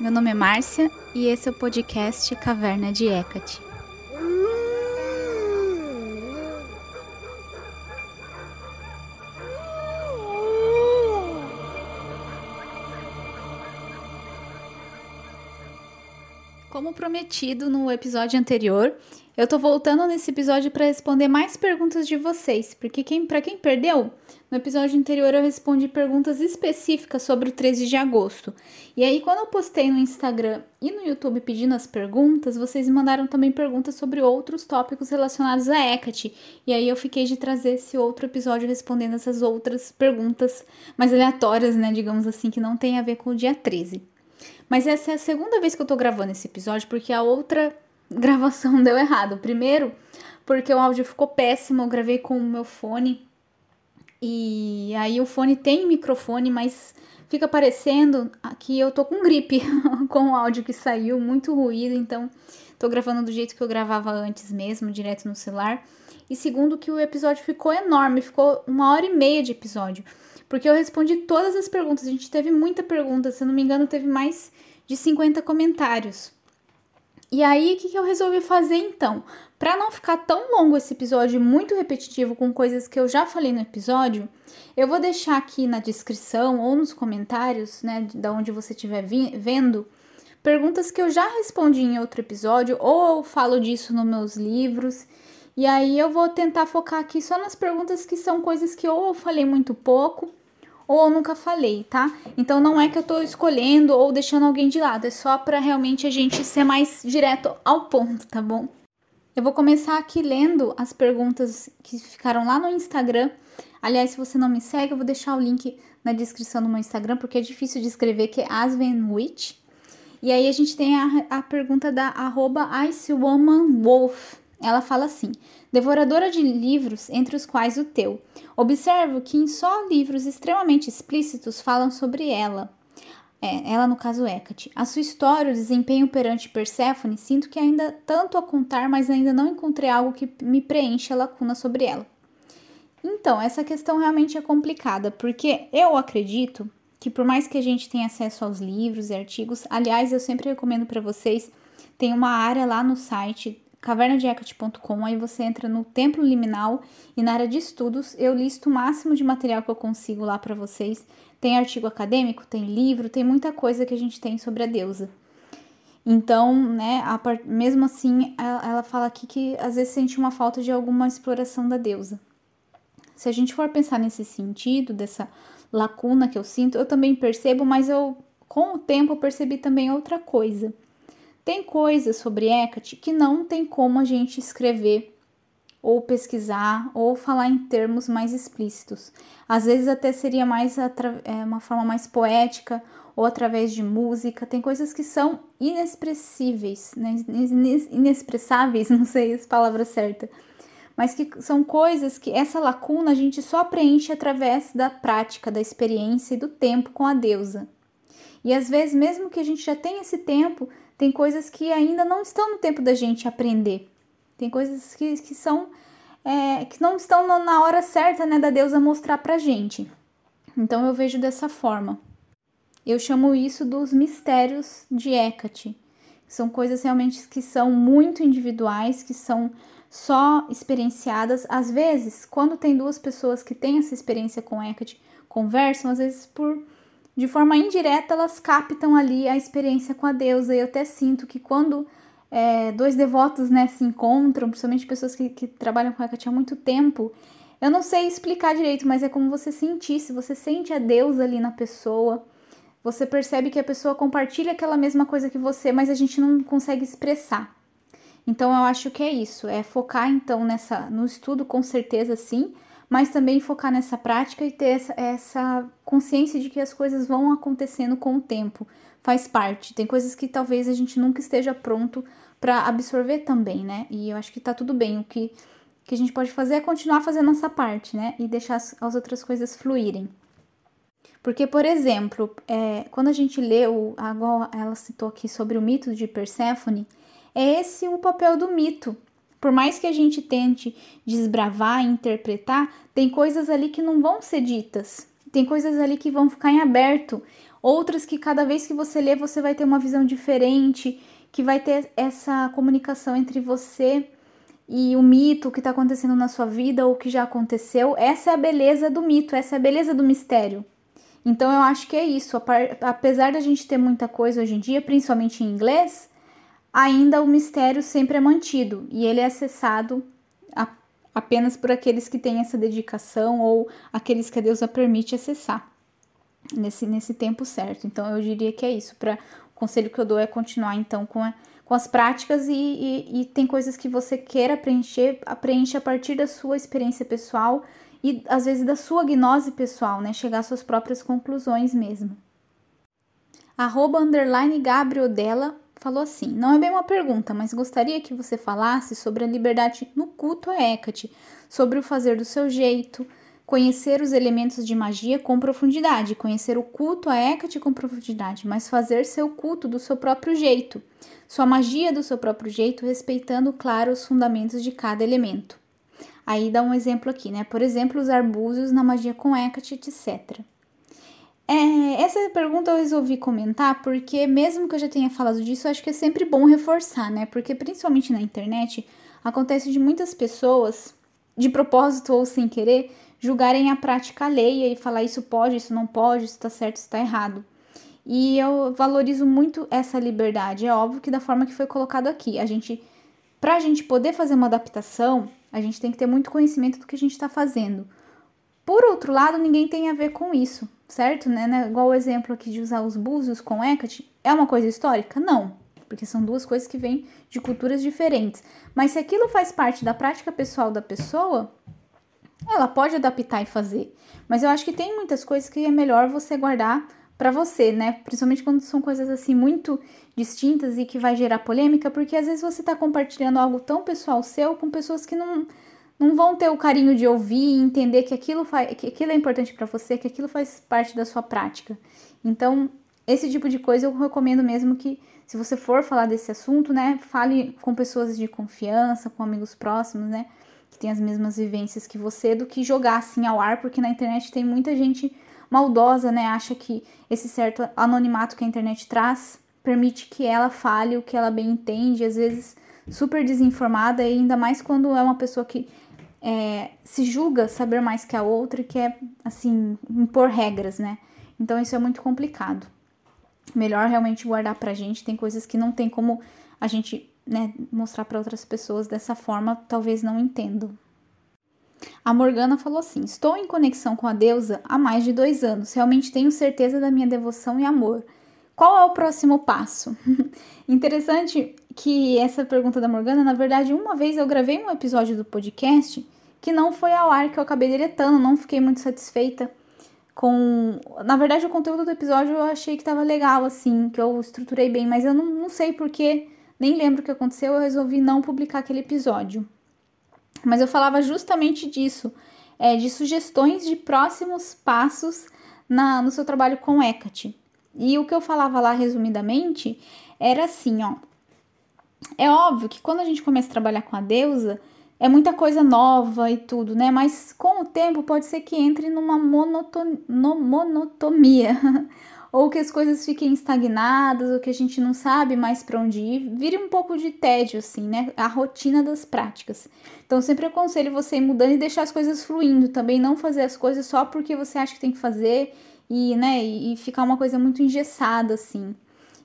Meu nome é Márcia e esse é o podcast Caverna de Hecate. Prometido no episódio anterior, eu tô voltando nesse episódio para responder mais perguntas de vocês, porque quem, para quem perdeu, no episódio anterior eu respondi perguntas específicas sobre o 13 de agosto. E aí quando eu postei no Instagram e no YouTube pedindo as perguntas, vocês me mandaram também perguntas sobre outros tópicos relacionados a Hecate. E aí eu fiquei de trazer esse outro episódio respondendo essas outras perguntas mais aleatórias, né, digamos assim, que não tem a ver com o dia 13. Mas essa é a segunda vez que eu tô gravando esse episódio, porque a outra gravação deu errado. Primeiro, porque o áudio ficou péssimo, eu gravei com o meu fone. E aí o fone tem microfone, mas fica parecendo que eu tô com gripe com o áudio que saiu, muito ruído, então tô gravando do jeito que eu gravava antes mesmo, direto no celular. E segundo, que o episódio ficou enorme, ficou uma hora e meia de episódio, porque eu respondi todas as perguntas. A gente teve muita pergunta, se não me engano, teve mais de 50 comentários. E aí, o que, que eu resolvi fazer então? Para não ficar tão longo esse episódio, muito repetitivo com coisas que eu já falei no episódio, eu vou deixar aqui na descrição ou nos comentários, né, da onde você estiver vendo, perguntas que eu já respondi em outro episódio, ou eu falo disso nos meus livros. E aí eu vou tentar focar aqui só nas perguntas que são coisas que ou eu falei muito pouco, ou eu nunca falei, tá? Então não é que eu tô escolhendo ou deixando alguém de lado, é só para realmente a gente ser mais direto ao ponto, tá bom? Eu vou começar aqui lendo as perguntas que ficaram lá no Instagram. Aliás, se você não me segue, eu vou deixar o link na descrição do meu Instagram, porque é difícil de escrever, que é Asvenwitch. E aí a gente tem a, a pergunta da arroba IceWomanWolf. Ela fala assim: devoradora de livros, entre os quais o teu. Observo que em só livros extremamente explícitos falam sobre ela. É, ela no caso Hecate. A sua história, o desempenho perante Perséfone, sinto que ainda tanto a contar, mas ainda não encontrei algo que me preencha a lacuna sobre ela. Então, essa questão realmente é complicada, porque eu acredito que por mais que a gente tenha acesso aos livros e artigos, aliás, eu sempre recomendo para vocês, tem uma área lá no site cavernadeecate.com, aí você entra no templo liminal e na área de estudos eu listo o máximo de material que eu consigo lá para vocês. Tem artigo acadêmico, tem livro, tem muita coisa que a gente tem sobre a deusa. Então, né, a, mesmo assim, ela, ela fala aqui que às vezes sente uma falta de alguma exploração da deusa. Se a gente for pensar nesse sentido, dessa lacuna que eu sinto, eu também percebo, mas eu, com o tempo, eu percebi também outra coisa tem coisas sobre Hecate que não tem como a gente escrever ou pesquisar ou falar em termos mais explícitos. Às vezes até seria mais é, uma forma mais poética ou através de música. Tem coisas que são inexpressíveis, né? inexpressáveis, não sei a palavra certa, mas que são coisas que essa lacuna a gente só preenche através da prática, da experiência e do tempo com a deusa. E às vezes, mesmo que a gente já tenha esse tempo, tem coisas que ainda não estão no tempo da gente aprender. Tem coisas que, que são é, que não estão na hora certa, né, da deusa mostrar pra gente. Então eu vejo dessa forma. Eu chamo isso dos mistérios de Hecate. São coisas realmente que são muito individuais, que são só experienciadas. Às vezes, quando tem duas pessoas que têm essa experiência com Hecate, conversam, às vezes por de forma indireta, elas captam ali a experiência com a deusa. E eu até sinto que quando é, dois devotos né, se encontram, principalmente pessoas que, que trabalham com Hecate há muito tempo, eu não sei explicar direito, mas é como você sentir. Se você sente a deusa ali na pessoa, você percebe que a pessoa compartilha aquela mesma coisa que você, mas a gente não consegue expressar. Então eu acho que é isso, é focar então nessa no estudo com certeza sim, mas também focar nessa prática e ter essa, essa consciência de que as coisas vão acontecendo com o tempo. Faz parte. Tem coisas que talvez a gente nunca esteja pronto para absorver também, né? E eu acho que tá tudo bem. O que, que a gente pode fazer é continuar fazendo essa parte, né? E deixar as, as outras coisas fluírem. Porque, por exemplo, é, quando a gente o, agora ela citou aqui sobre o mito de Perséfone, é esse o papel do mito. Por mais que a gente tente desbravar interpretar, tem coisas ali que não vão ser ditas. Tem coisas ali que vão ficar em aberto. outras que cada vez que você lê você vai ter uma visão diferente, que vai ter essa comunicação entre você e o mito que está acontecendo na sua vida ou que já aconteceu. Essa é a beleza do mito, essa é a beleza do mistério. Então eu acho que é isso. Apesar da gente ter muita coisa hoje em dia, principalmente em inglês, ainda o mistério sempre é mantido e ele é acessado apenas por aqueles que têm essa dedicação ou aqueles que a deusa permite acessar nesse, nesse tempo certo. Então eu diria que é isso. Pra, o conselho que eu dou é continuar então com, a, com as práticas e, e, e tem coisas que você queira preencher, preenche a partir da sua experiência pessoal e às vezes da sua gnose pessoal, né? Chegar às suas próprias conclusões mesmo. Arroba underline Gabriel dela falou assim: Não é bem uma pergunta, mas gostaria que você falasse sobre a liberdade no culto a Hecate, sobre o fazer do seu jeito, conhecer os elementos de magia com profundidade, conhecer o culto a Hecate com profundidade, mas fazer seu culto do seu próprio jeito, sua magia do seu próprio jeito, respeitando, claro, os fundamentos de cada elemento. Aí dá um exemplo aqui, né? Por exemplo, os arbúzios na magia com Hecate, etc. É, essa pergunta eu resolvi comentar porque, mesmo que eu já tenha falado disso, acho que é sempre bom reforçar, né? Porque, principalmente na internet, acontece de muitas pessoas, de propósito ou sem querer, julgarem a prática alheia e falar isso pode, isso não pode, isso tá certo, isso tá errado. E eu valorizo muito essa liberdade. É óbvio que da forma que foi colocado aqui, a gente, pra gente poder fazer uma adaptação, a gente tem que ter muito conhecimento do que a gente está fazendo. Por outro lado, ninguém tem a ver com isso certo? Né, né? Igual o exemplo aqui de usar os búzios com Hecate, é uma coisa histórica? Não, porque são duas coisas que vêm de culturas diferentes. Mas se aquilo faz parte da prática pessoal da pessoa, ela pode adaptar e fazer. Mas eu acho que tem muitas coisas que é melhor você guardar para você, né? Principalmente quando são coisas assim muito distintas e que vai gerar polêmica, porque às vezes você tá compartilhando algo tão pessoal seu com pessoas que não não vão ter o carinho de ouvir e entender que aquilo, faz, que aquilo é importante para você, que aquilo faz parte da sua prática. Então, esse tipo de coisa eu recomendo mesmo que, se você for falar desse assunto, né, fale com pessoas de confiança, com amigos próximos, né, que tem as mesmas vivências que você, do que jogar assim ao ar, porque na internet tem muita gente maldosa, né, acha que esse certo anonimato que a internet traz permite que ela fale o que ela bem entende, às vezes super desinformada, e ainda mais quando é uma pessoa que é, se julga saber mais que a outra e quer, assim, impor regras, né? Então isso é muito complicado. Melhor realmente guardar pra gente. Tem coisas que não tem como a gente né, mostrar para outras pessoas dessa forma, talvez não entendam. A Morgana falou assim: Estou em conexão com a deusa há mais de dois anos. Realmente tenho certeza da minha devoção e amor. Qual é o próximo passo? Interessante que essa pergunta da Morgana, na verdade, uma vez eu gravei um episódio do podcast que não foi ao ar, que eu acabei deletando, não fiquei muito satisfeita com. Na verdade, o conteúdo do episódio eu achei que tava legal, assim, que eu estruturei bem, mas eu não, não sei porquê, nem lembro o que aconteceu, eu resolvi não publicar aquele episódio. Mas eu falava justamente disso, é, de sugestões de próximos passos na, no seu trabalho com Hecate. E o que eu falava lá, resumidamente, era assim, ó. É óbvio que quando a gente começa a trabalhar com a deusa, é muita coisa nova e tudo, né? Mas com o tempo pode ser que entre numa monoton monotomia. ou que as coisas fiquem estagnadas, ou que a gente não sabe mais para onde ir, vire um pouco de tédio, assim, né? A rotina das práticas. Então, sempre aconselho você ir mudando e deixar as coisas fluindo também, não fazer as coisas só porque você acha que tem que fazer e, né, e ficar uma coisa muito engessada, assim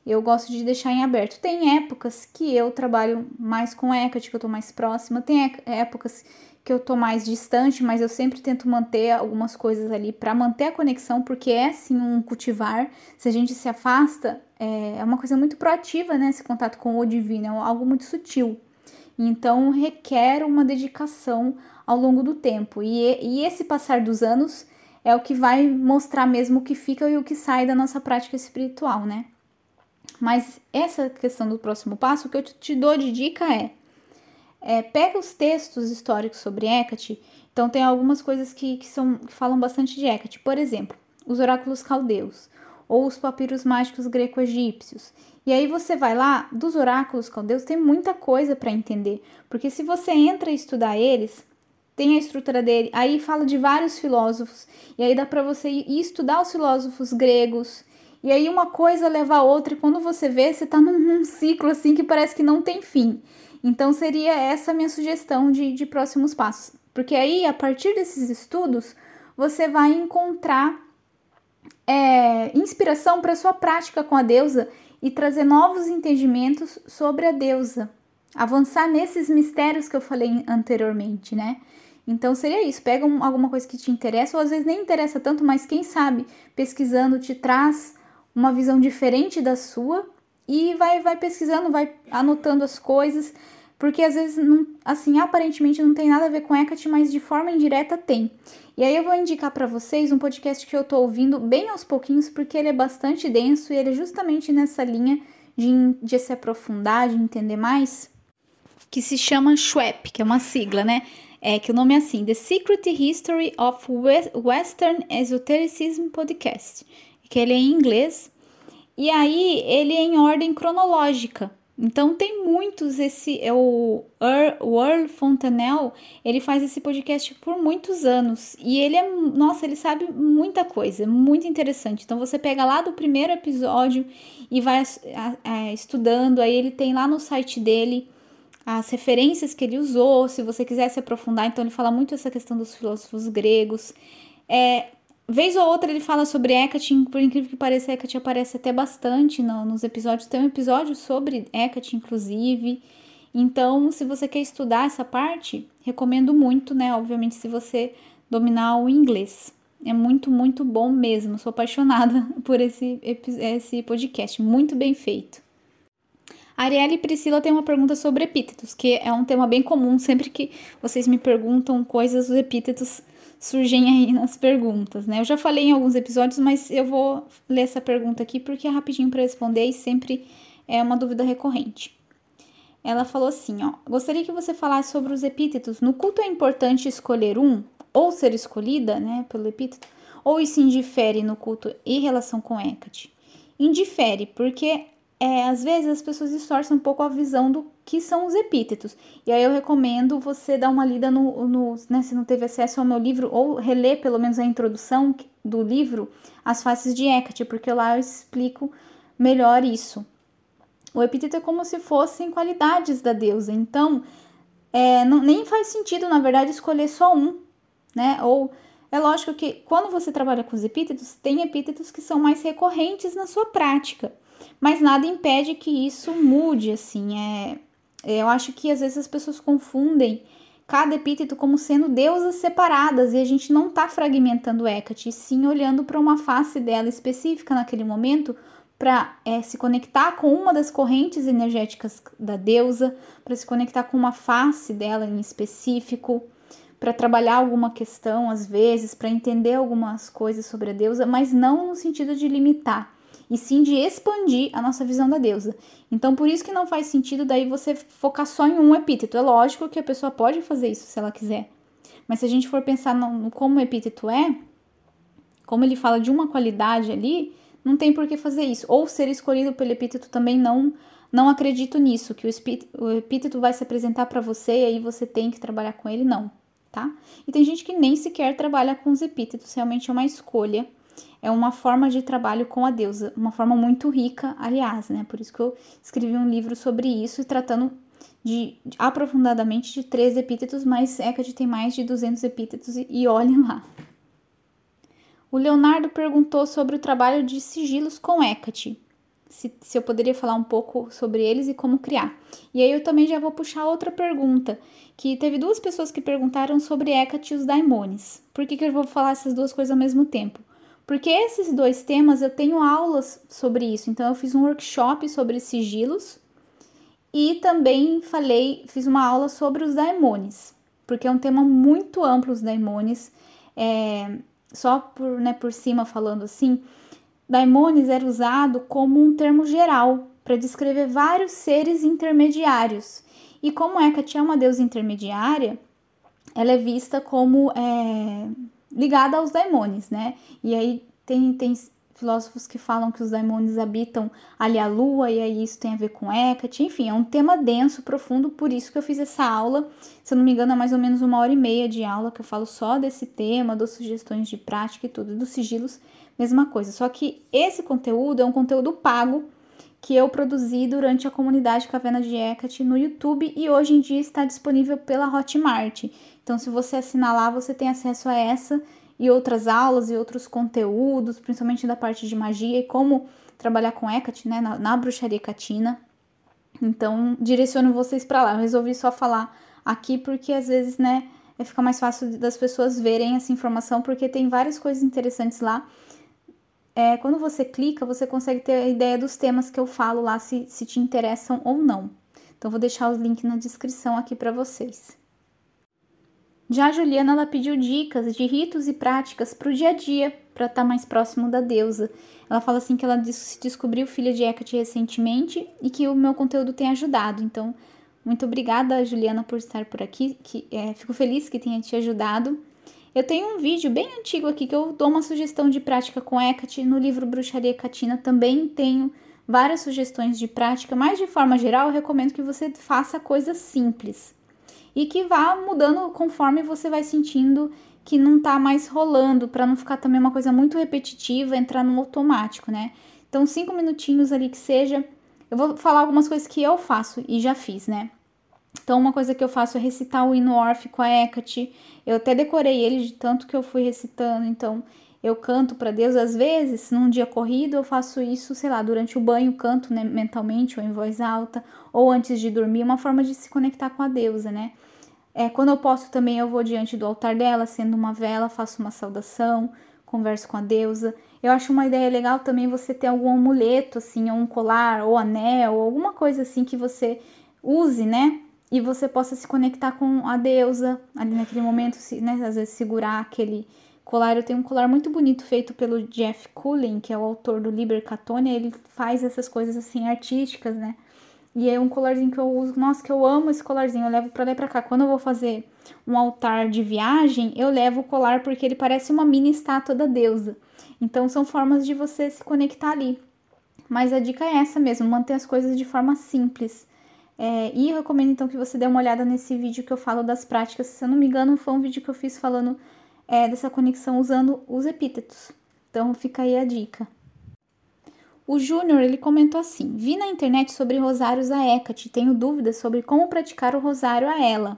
eu gosto de deixar em aberto. Tem épocas que eu trabalho mais com Hecate, que eu tô mais próxima, tem épocas que eu tô mais distante, mas eu sempre tento manter algumas coisas ali para manter a conexão, porque é sim um cultivar. Se a gente se afasta, é, é uma coisa muito proativa, né? Esse contato com o divino, é algo muito sutil. Então requer uma dedicação ao longo do tempo. E, e esse passar dos anos é o que vai mostrar mesmo o que fica e o que sai da nossa prática espiritual, né? Mas essa questão do próximo passo, o que eu te dou de dica é, é pega os textos históricos sobre Hecate. Então tem algumas coisas que, que, são, que falam bastante de Hecate. Por exemplo, os oráculos caldeus ou os papiros mágicos greco-egípcios. E aí você vai lá, dos oráculos caldeus tem muita coisa para entender, porque se você entra e estudar eles, tem a estrutura dele, aí fala de vários filósofos, e aí dá para você ir estudar os filósofos gregos E aí uma coisa leva a outra, e quando você vê, você tá num, num ciclo assim que parece que não tem fim. Então seria essa minha sugestão de, de próximos passos. Porque aí, a partir desses estudos, você vai encontrar é, inspiração para sua prática com a deusa e trazer novos entendimentos sobre a deusa. Avançar nesses mistérios que eu falei anteriormente, né? Então seria isso, pega um, alguma coisa que te interessa, ou às vezes nem interessa tanto, mas quem sabe pesquisando te traz uma visão diferente da sua e vai vai pesquisando, vai anotando as coisas, porque às vezes não, assim, aparentemente não tem nada a ver com Hecate, mas de forma indireta tem. E aí eu vou indicar para vocês um podcast que eu tô ouvindo bem aos pouquinhos, porque ele é bastante denso e ele é justamente nessa linha de, de se aprofundar, de entender mais, que se chama SHWEP, que é uma sigla, né? É que o nome é assim, The Secret History of Western Esotericism Podcast, que ele é em inglês. E aí ele é em ordem cronológica. Então tem muitos esse é o Earl Fontanel, ele faz esse podcast por muitos anos e ele é, nossa, ele sabe muita coisa, muito interessante. Então você pega lá do primeiro episódio e vai estudando, aí ele tem lá no site dele as referências que ele usou, se você quiser se aprofundar, então ele fala muito essa questão dos filósofos gregos. É, Vez ou outra ele fala sobre Hecate, por incrível que pareça, Hecate aparece até bastante no, nos episódios. Tem um episódio sobre Hecate, inclusive. Então, se você quer estudar essa parte, recomendo muito, né? Obviamente, se você dominar o inglês. É muito, muito bom mesmo. Sou apaixonada por esse, esse podcast. Muito bem feito. Arielle e Priscila tem uma pergunta sobre epítetos, que é um tema bem comum. Sempre que vocês me perguntam coisas, os epítetos surgem aí nas perguntas, né? Eu já falei em alguns episódios, mas eu vou ler essa pergunta aqui porque é rapidinho para responder e sempre é uma dúvida recorrente. Ela falou assim, ó: "Gostaria que você falasse sobre os epítetos. No culto é importante escolher um ou ser escolhida, né, pelo epíteto, ou isso indifere no culto em relação com Hecate?" Indifere, porque é, às vezes as pessoas distorcem um pouco a visão do que são os epítetos. E aí eu recomendo você dar uma lida no, no né, se não teve acesso ao meu livro, ou reler pelo menos a introdução do livro, As Faces de Hecate, porque lá eu explico melhor isso. O epíteto é como se fossem qualidades da deusa, então é, não, nem faz sentido, na verdade, escolher só um, né? Ou é lógico que quando você trabalha com os epítetos, tem epítetos que são mais recorrentes na sua prática mas nada impede que isso mude, assim, é, eu acho que às vezes as pessoas confundem cada epíteto como sendo deusas separadas e a gente não está fragmentando Hecate, sim olhando para uma face dela específica naquele momento para é, se conectar com uma das correntes energéticas da deusa, para se conectar com uma face dela em específico, para trabalhar alguma questão às vezes, para entender algumas coisas sobre a deusa, mas não no sentido de limitar e sim de expandir a nossa visão da deusa. Então, por isso que não faz sentido daí você focar só em um epíteto. É lógico que a pessoa pode fazer isso se ela quiser. Mas se a gente for pensar no, como o epíteto é, como ele fala de uma qualidade ali, não tem por que fazer isso. Ou ser escolhido pelo epíteto também não não acredito nisso, que o, o epíteto vai se apresentar para você e aí você tem que trabalhar com ele, não, tá? E tem gente que nem sequer trabalha com os epítetos, realmente é uma escolha é uma forma de trabalho com a deusa, uma forma muito rica, aliás, né? Por isso que eu escrevi um livro sobre isso e tratando de, de aprofundadamente de três epítetos, mas Hecate tem mais de 200 epítetos e, e olhem lá. O Leonardo perguntou sobre o trabalho de sigilos com Hecate. Se, se, eu poderia falar um pouco sobre eles e como criar. E aí eu também já vou puxar outra pergunta, que teve duas pessoas que perguntaram sobre Hecate e os daimones. Por que, que eu vou falar essas duas coisas ao mesmo tempo? Porque esses dois temas eu tenho aulas sobre isso. Então eu fiz um workshop sobre sigilos e também falei, fiz uma aula sobre os daimones, porque é um tema muito amplo os daimones. É, só por, né, por cima falando assim, daimones era usado como um termo geral para descrever vários seres intermediários. E como Hecate é uma deusa intermediária, ela é vista como é, ligada aos daimones, né? E aí tem, tem filósofos que falam que os daimônios habitam ali a lua e aí isso tem a ver com Hecate. Enfim, é um tema denso, profundo, por isso que eu fiz essa aula. Se eu não me engano, é mais ou menos uma hora e meia de aula que eu falo só desse tema, das sugestões de prática e tudo, dos sigilos, mesma coisa. Só que esse conteúdo é um conteúdo pago que eu produzi durante a comunidade Caverna de Hecate no YouTube e hoje em dia está disponível pela Hotmart. Então, se você assinar lá, você tem acesso a essa e outras aulas e outros conteúdos, principalmente da parte de magia e como trabalhar com Hecate, né, na, na bruxaria catina. Então, direciono vocês para lá. Eu resolvi só falar aqui porque às vezes, né, fica mais fácil das pessoas verem essa informação, porque tem várias coisas interessantes lá é, quando você clica, você consegue ter a ideia dos temas que eu falo lá, se, se te interessam ou não. Então, vou deixar os links na descrição aqui para vocês. Já a Juliana ela pediu dicas de ritos e práticas para o dia a dia, para estar tá mais próximo da deusa. Ela fala assim que ela se descobriu filha de Hecate recentemente e que o meu conteúdo tem ajudado. Então, muito obrigada, Juliana, por estar por aqui. Que, é, fico feliz que tenha te ajudado. Eu tenho um vídeo bem antigo aqui que eu dou uma sugestão de prática com Hecate. No livro Bruxaria Catina também tenho várias sugestões de prática, mas de forma geral eu recomendo que você faça coisas simples e que vá mudando conforme você vai sentindo que não tá mais rolando, para não ficar também uma coisa muito repetitiva, entrar no automático, né? Então, cinco minutinhos ali que seja. Eu vou falar algumas coisas que eu faço e já fiz, né? Então, uma coisa que eu faço é recitar o hino órfico a Hecate. Eu até decorei ele de tanto que eu fui recitando. Então, eu canto para Deus. Às vezes, num dia corrido, eu faço isso, sei lá, durante o banho, canto né, mentalmente ou em voz alta, ou antes de dormir, uma forma de se conectar com a deusa, né? É, quando eu posso também, eu vou diante do altar dela, sendo uma vela, faço uma saudação, converso com a deusa. Eu acho uma ideia legal também você ter algum amuleto, assim, ou um colar, ou anel, ou alguma coisa assim que você use, né? E você possa se conectar com a deusa ali naquele momento, né, às vezes segurar aquele colar. Eu tenho um colar muito bonito feito pelo Jeff Cullen, que é o autor do Liber Catonia, ele faz essas coisas assim artísticas, né? E é um colarzinho que eu uso, nossa, que eu amo esse colarzinho, eu levo para lá e pra cá. Quando eu vou fazer um altar de viagem, eu levo o colar porque ele parece uma mini estátua da deusa. Então são formas de você se conectar ali. Mas a dica é essa mesmo, manter as coisas de forma simples. É, e eu recomendo então que você dê uma olhada nesse vídeo que eu falo das práticas. Se eu não me engano, foi um vídeo que eu fiz falando é, dessa conexão usando os epítetos. Então fica aí a dica. O Júnior ele comentou assim: Vi na internet sobre rosários a Hecate, tenho dúvidas sobre como praticar o rosário a ela.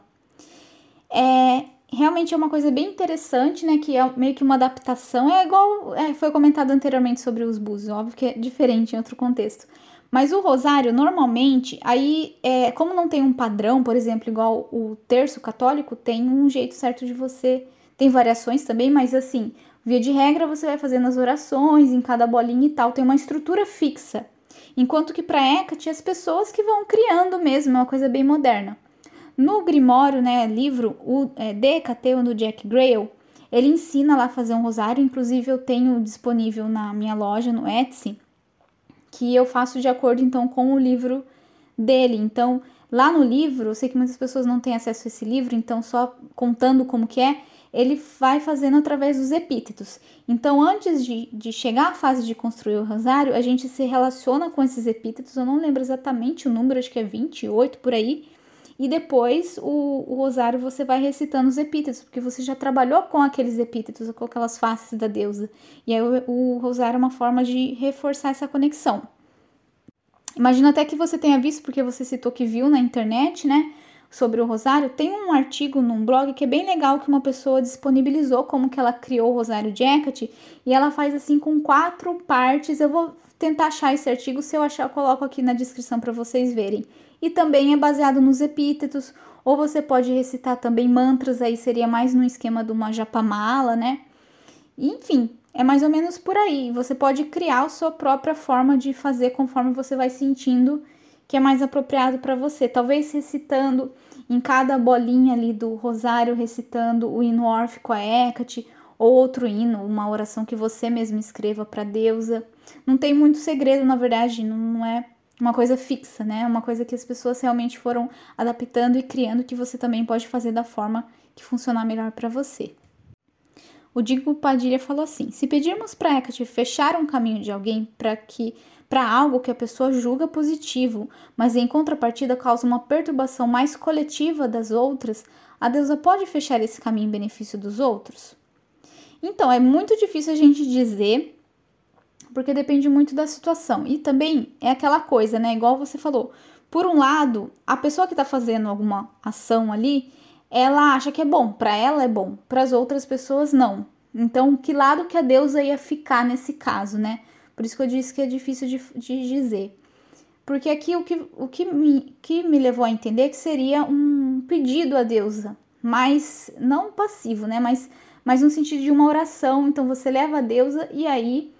É, realmente é uma coisa bem interessante, né? Que é meio que uma adaptação. É igual é, foi comentado anteriormente sobre os búzios, óbvio que é diferente em outro contexto. Mas o rosário, normalmente, aí, é, como não tem um padrão, por exemplo, igual o terço católico, tem um jeito certo de você. Tem variações também, mas assim, via de regra, você vai fazendo as orações em cada bolinha e tal, tem uma estrutura fixa. Enquanto que para Hecate, as pessoas que vão criando mesmo, é uma coisa bem moderna. No Grimório, né, livro o é, Decateu do Jack Grail, ele ensina lá a fazer um rosário, inclusive eu tenho disponível na minha loja no Etsy que eu faço de acordo então com o livro dele. Então, lá no livro, eu sei que muitas pessoas não têm acesso a esse livro, então só contando como que é, ele vai fazendo através dos epítetos. Então, antes de, de chegar à fase de construir o rosário, a gente se relaciona com esses epítetos, eu não lembro exatamente o número, acho que é 28 por aí, e depois o, o, rosário você vai recitando os epítetos, porque você já trabalhou com aqueles epítetos, com aquelas faces da deusa. E aí o, o rosário é uma forma de reforçar essa conexão. Imagino até que você tenha visto, porque você citou que viu na internet, né? Sobre o rosário, tem um artigo num blog que é bem legal que uma pessoa disponibilizou como que ela criou o rosário de Hecate e ela faz assim com quatro partes. Eu vou tentar achar esse artigo, se eu achar eu coloco aqui na descrição para vocês verem e também é baseado nos epítetos, ou você pode recitar também mantras, aí seria mais no esquema de uma japamala, né? Enfim, é mais ou menos por aí. Você pode criar a sua própria forma de fazer conforme você vai sentindo que é mais apropriado para você. Talvez recitando em cada bolinha ali do rosário, recitando o hino órfico a Hecate, ou outro hino, uma oração que você mesmo escreva para deusa. Não tem muito segredo, na verdade, não é uma coisa fixa, né? Uma coisa que as pessoas realmente foram adaptando e criando que você também pode fazer da forma que funcionar melhor para você. O Digo Padilha falou assim: se pedirmos para Hecate fechar um caminho de alguém para que para algo que a pessoa julga positivo, mas em contrapartida causa uma perturbação mais coletiva das outras, a deusa pode fechar esse caminho em benefício dos outros? Então, é muito difícil a gente dizer, porque depende muito da situação. E também é aquela coisa, né? Igual você falou. Por um lado, a pessoa que está fazendo alguma ação ali, ela acha que é bom, para ela é bom, para as outras pessoas não. Então, que lado que a deusa ia ficar nesse caso, né? Por isso que eu disse que é difícil de, de dizer. Porque aqui o que, o que me, que me levou a entender que seria um pedido à deusa, mas não passivo, né? Mas, mas no sentido de uma oração. Então você leva a deusa e aí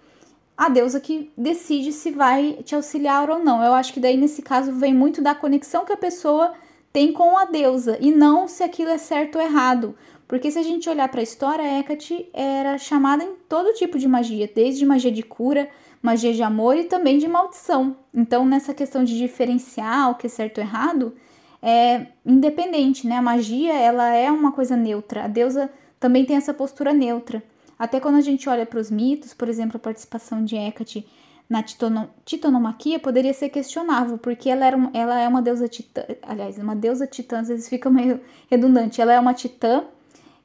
a deusa que decide se vai te auxiliar ou não. Eu acho que daí nesse caso vem muito da conexão que a pessoa tem com a deusa e não se aquilo é certo ou errado. Porque se a gente olhar para a história, Hecate era chamada em todo tipo de magia, desde magia de cura, magia de amor e também de maldição. Então, nessa questão de diferenciar o que é certo ou errado, é independente, né? A magia, ela é uma coisa neutra. A deusa também tem essa postura neutra. Até quando a gente olha para os mitos, por exemplo, a participação de Hecate na titono, titonomaquia poderia ser questionável, porque ela, era, ela é uma deusa titã, aliás, uma deusa titã, às vezes fica meio redundante, ela é uma titã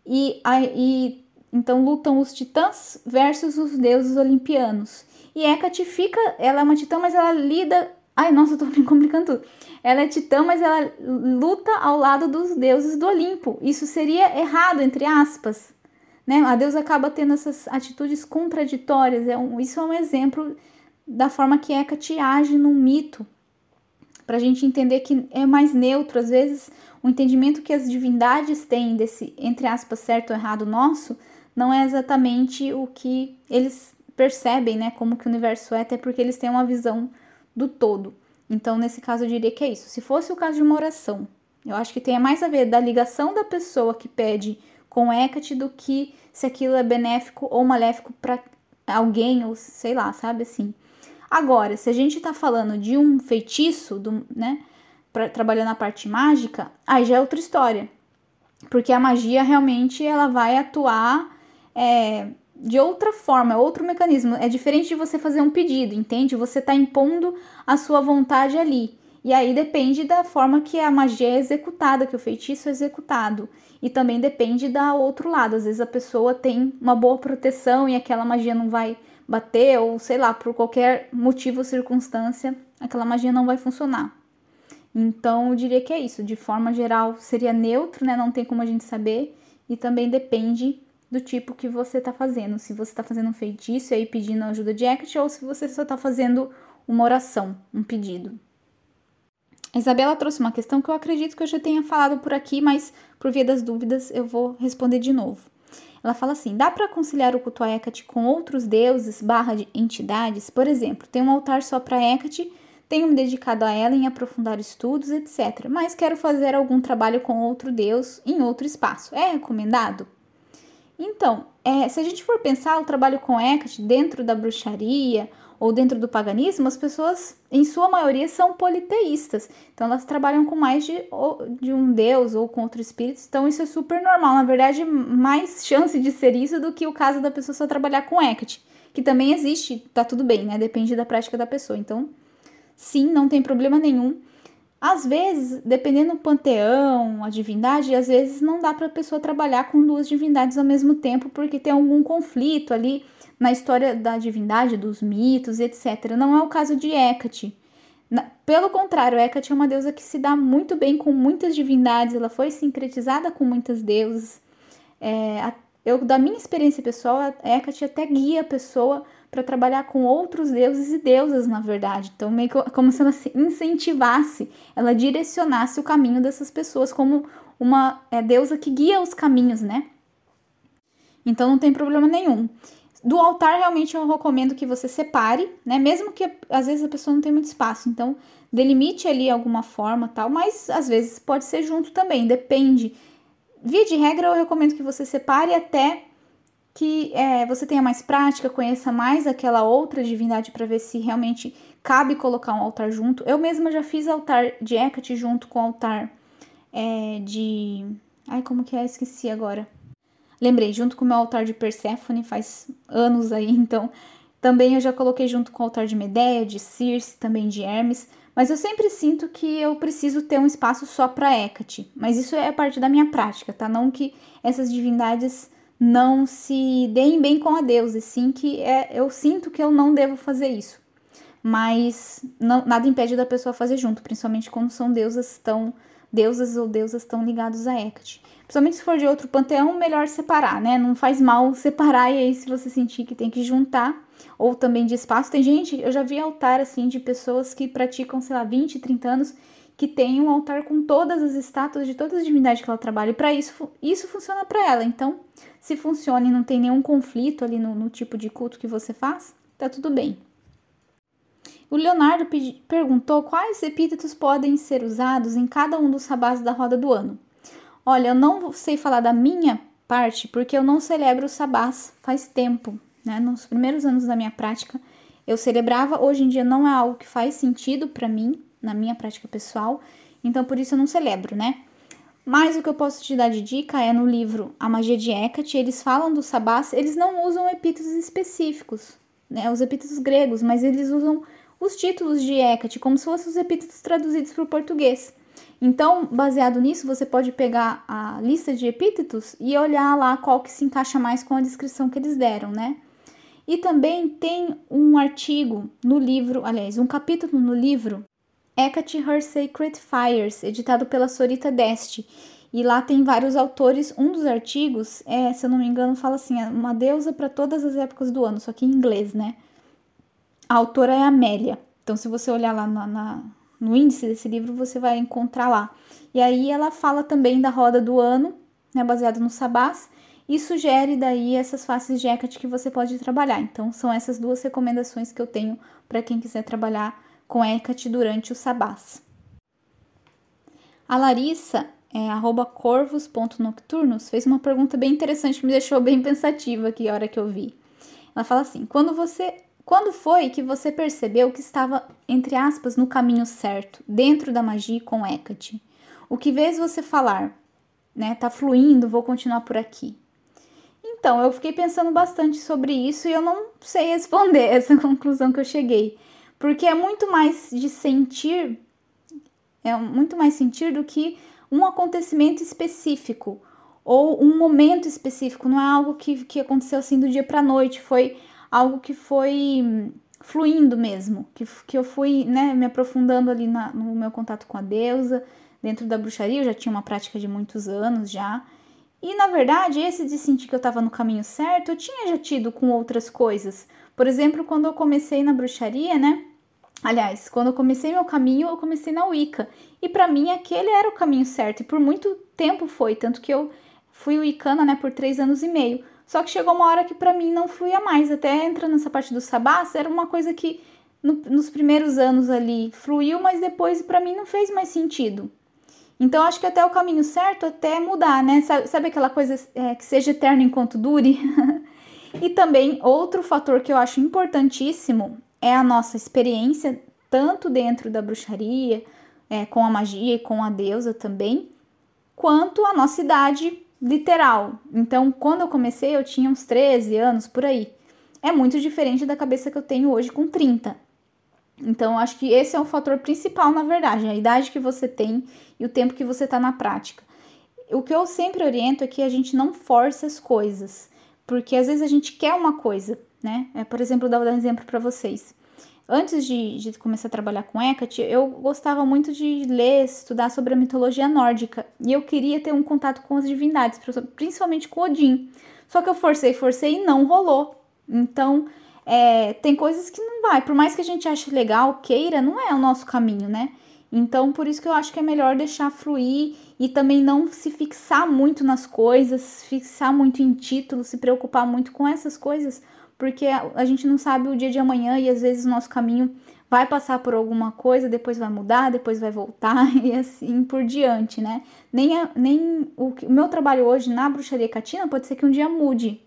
e, e então lutam os titãs versus os deuses olimpianos. E Hecate fica, ela é uma titã, mas ela lida, ai nossa, eu tô me complicando tudo. Ela é titã, mas ela luta ao lado dos deuses do Olimpo. Isso seria errado, entre aspas. Né? A deusa acaba tendo essas atitudes contraditórias. É um, isso é um exemplo da forma que Hecate age num mito, para a gente entender que é mais neutro. Às vezes, o entendimento que as divindades têm desse, entre aspas, certo ou errado nosso, não é exatamente o que eles percebem, né? Como que o universo é, até porque eles têm uma visão do todo. Então, nesse caso, eu diria que é isso. Se fosse o caso de uma oração, eu acho que tem mais a ver da ligação da pessoa que pede com Hecate do que se aquilo é benéfico ou maléfico para alguém, ou sei lá, sabe assim. Agora, se a gente está falando de um feitiço, do, né, pra, trabalhando a parte mágica, aí já é outra história. Porque a magia realmente ela vai atuar é, de outra forma, é outro mecanismo. É diferente de você fazer um pedido, entende? Você está impondo a sua vontade ali. E aí depende da forma que a magia é executada, que o feitiço é executado. E também depende da outro lado. Às vezes a pessoa tem uma boa proteção e aquela magia não vai bater ou sei lá, por qualquer motivo ou circunstância, aquela magia não vai funcionar. Então, eu diria que é isso. De forma geral, seria neutro, né? Não tem como a gente saber. E também depende do tipo que você está fazendo. Se você está fazendo um feitiço e aí pedindo ajuda de Hecate, ou se você só está fazendo uma oração, um pedido. A Isabela trouxe uma questão que eu acredito que eu já tenha falado por aqui, mas por via das dúvidas eu vou responder de novo. Ela fala assim: dá para conciliar o culto a Hecate com outros deuses barra de entidades? Por exemplo, tem um altar só para Hecate, tenho me dedicado a ela em aprofundar estudos, etc. Mas quero fazer algum trabalho com outro deus em outro espaço. É recomendado? Então, é, se a gente for pensar o trabalho com Hecate dentro da bruxaria ou dentro do paganismo, as pessoas, em sua maioria, são politeístas. Então, elas trabalham com mais de, de um deus ou com outro espírito. Então, isso é super normal. Na verdade, mais chance de ser isso do que o caso da pessoa só trabalhar com Hecate, que também existe, tá tudo bem, né? Depende da prática da pessoa. Então, sim, não tem problema nenhum. Às vezes, dependendo do panteão, a divindade, às vezes não dá para a pessoa trabalhar com duas divindades ao mesmo tempo, porque tem algum conflito ali na história da divindade, dos mitos, etc. Não é o caso de Hecate. Pelo contrário, Hecate é uma deusa que se dá muito bem com muitas divindades, ela foi sincretizada com muitas deusas. É, eu, da minha experiência pessoal, a Hecate até guia a pessoa para trabalhar com outros deuses e deusas, na verdade. Então, meio que como se ela se incentivasse, ela direcionasse o caminho dessas pessoas como uma é, deusa que guia os caminhos, né? Então, não tem problema nenhum. Do altar, realmente eu recomendo que você separe, né? Mesmo que às vezes a pessoa não tem muito espaço. Então, delimite ali alguma forma tal, mas às vezes pode ser junto também, depende. Via de regra, eu recomendo que você separe até que é, você tenha mais prática, conheça mais aquela outra divindade para ver se realmente cabe colocar um altar junto. Eu mesma já fiz altar de Hecate junto com altar é, de. Ai, como que é? Esqueci agora lembrei, junto com o meu altar de Perséfone, faz anos aí, então também eu já coloquei junto com o altar de Medeia, de Circe, também de Hermes, mas eu sempre sinto que eu preciso ter um espaço só para Hecate. Mas isso é parte da minha prática, tá? Não que essas divindades não se deem bem com a deusa, e sim que é, eu sinto que eu não devo fazer isso. Mas não, nada impede da pessoa fazer junto, principalmente quando são deusas tão deusas ou deusas tão ligados a Hecate. Principalmente se for de outro panteão, melhor separar, né? Não faz mal separar e aí se você sentir que tem que juntar, ou também de espaço. Tem gente, eu já vi altar assim de pessoas que praticam, sei lá, 20, 30 anos, que tem um altar com todas as estátuas de todas as divindades que ela trabalha. E para isso, isso funciona para ela. Então, se funciona e não tem nenhum conflito ali no, no tipo de culto que você faz, tá tudo bem. O Leonardo perguntou quais epítetos podem ser usados em cada um dos sabás da roda do ano. Olha, eu não sei falar da minha parte porque eu não celebro os sabás faz tempo, né? Nos primeiros anos da minha prática eu celebrava, hoje em dia não é algo que faz sentido para mim, na minha prática pessoal, então por isso eu não celebro, né? Mas o que eu posso te dar de dica é no livro A Magia de Hecate, eles falam dos sabás, eles não usam epítetos específicos, né? Os epítetos gregos, mas eles usam os títulos de Hecate, como se fossem os epítetos traduzidos para o português. Então, baseado nisso, você pode pegar a lista de epítetos e olhar lá qual que se encaixa mais com a descrição que eles deram, né? E também tem um artigo no livro, aliás, um capítulo no livro Hecate Her Sacred Fires, editado pela Sorita Deste. E lá tem vários autores. Um dos artigos, é, se eu não me engano, fala assim: é uma deusa para todas as épocas do ano, só que em inglês, né? A autora é Amélia. Então, se você olhar lá na, na, no índice desse livro, você vai encontrar lá. E aí ela fala também da roda do ano, né, baseado no sabás, e sugere daí essas faces de Hecate que você pode trabalhar. Então, são essas duas recomendações que eu tenho para quem quiser trabalhar com Hecate durante o sabás. A Larissa, é, corvos.nocturnos, fez uma pergunta bem interessante que me deixou bem pensativa aqui a hora que eu vi. Ela fala assim: quando você quando foi que você percebeu que estava, entre aspas, no caminho certo, dentro da magia com Hecate? O que vês você falar, né? Tá fluindo, vou continuar por aqui. Então, eu fiquei pensando bastante sobre isso e eu não sei responder essa conclusão que eu cheguei. Porque é muito mais de sentir, é muito mais sentir do que um acontecimento específico ou um momento específico. Não é algo que, que aconteceu assim do dia para noite. Foi algo que foi fluindo mesmo, que, que eu fui né, me aprofundando ali na, no meu contato com a deusa, dentro da bruxaria, eu já tinha uma prática de muitos anos já. E na verdade, esse de sentir que eu estava no caminho certo, eu tinha já tido com outras coisas. Por exemplo, quando eu comecei na bruxaria, né? Aliás, quando eu comecei meu caminho, eu comecei na Wicca. E para mim aquele era o caminho certo. E por muito tempo foi, tanto que eu fui Wiccana, né, por três anos e meio. Só que chegou uma hora que para mim não fluía mais. Até entrando nessa parte do sabás, era uma coisa que no, nos primeiros anos ali fluiu, mas depois para mim não fez mais sentido. Então acho que até o caminho certo até mudar, né? Sabe, sabe aquela coisa é, que seja eterno enquanto dure? e também outro fator que eu acho importantíssimo é a nossa experiência, tanto dentro da bruxaria, é, com a magia e com a deusa também, quanto a nossa idade literal. Então, quando eu comecei, eu tinha uns 13 anos por aí. É muito diferente da cabeça que eu tenho hoje com 30. Então, acho que esse é o fator principal, na verdade, a idade que você tem e o tempo que você está na prática. O que eu sempre oriento é que a gente não force as coisas, porque às vezes a gente quer uma coisa, né? É, por exemplo, vou dar um exemplo para vocês. Antes de, de, começar a trabalhar com Hecate, eu gostava muito de ler, estudar sobre a mitologia nórdica. E eu queria ter um contato com as divindades, principalmente com Odin. Só que eu forcei, forcei e não rolou. Então, é, tem coisas que não vai. Por mais que a gente ache legal, queira, não é o nosso caminho, né? Então, por isso que eu acho que é melhor deixar fluir e também não se fixar muito nas coisas, fixar muito em títulos, se preocupar muito com essas coisas, porque a gente não sabe o dia de amanhã e às vezes o nosso caminho vai passar por alguma coisa, depois vai mudar, depois vai voltar e assim por diante, né? Nem, a, nem o, o, meu trabalho hoje na bruxaria catina pode ser que um dia mude,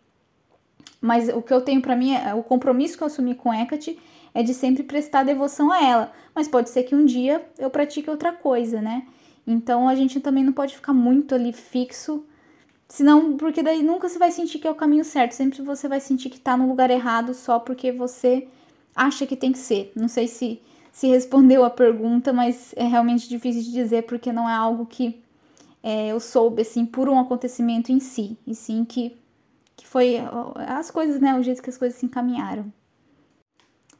mas o que eu tenho para mim, é, o compromisso que eu assumi com Hecate é de sempre prestar devoção a ela, mas pode ser que um dia eu pratique outra coisa, né? Então a gente também não pode ficar muito ali fixo Senão, porque daí nunca você vai sentir que é o caminho certo, sempre você vai sentir que tá no lugar errado só porque você acha que tem que ser. Não sei se se respondeu a pergunta, mas é realmente difícil de dizer porque não é algo que é, eu soube assim por um acontecimento em si, e sim que que foi as coisas, né, o jeito que as coisas se encaminharam.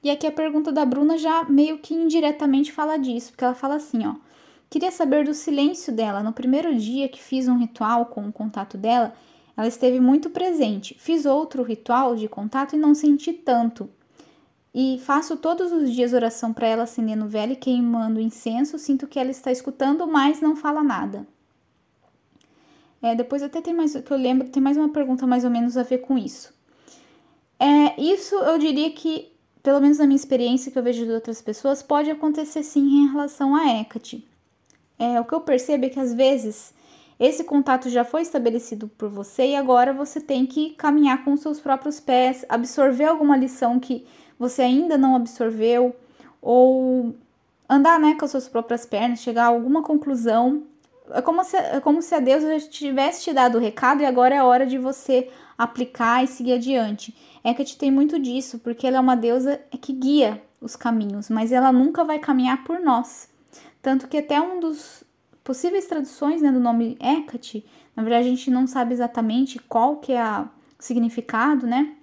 E aqui a pergunta da Bruna já meio que indiretamente fala disso, porque ela fala assim, ó: Queria saber do silêncio dela. No primeiro dia que fiz um ritual com o contato dela, ela esteve muito presente. Fiz outro ritual de contato e não senti tanto. E faço todos os dias oração para ela acendendo vela e queimando incenso. Sinto que ela está escutando, mas não fala nada. É, depois até tem mais que eu lembro, tem mais uma pergunta mais ou menos a ver com isso. É, isso eu diria que, pelo menos na minha experiência que eu vejo de outras pessoas, pode acontecer sim em relação a Hecate. É, o que eu percebo é que às vezes esse contato já foi estabelecido por você e agora você tem que caminhar com os seus próprios pés, absorver alguma lição que você ainda não absorveu, ou andar né, com as suas próprias pernas, chegar a alguma conclusão. É como se, é como se a Deus já tivesse te dado o recado e agora é a hora de você aplicar e seguir adiante. É que te tem muito disso, porque ela é uma deusa que guia os caminhos, mas ela nunca vai caminhar por nós. Tanto que até um dos possíveis traduções né, do nome Hecate, na verdade a gente não sabe exatamente qual que é o significado, né?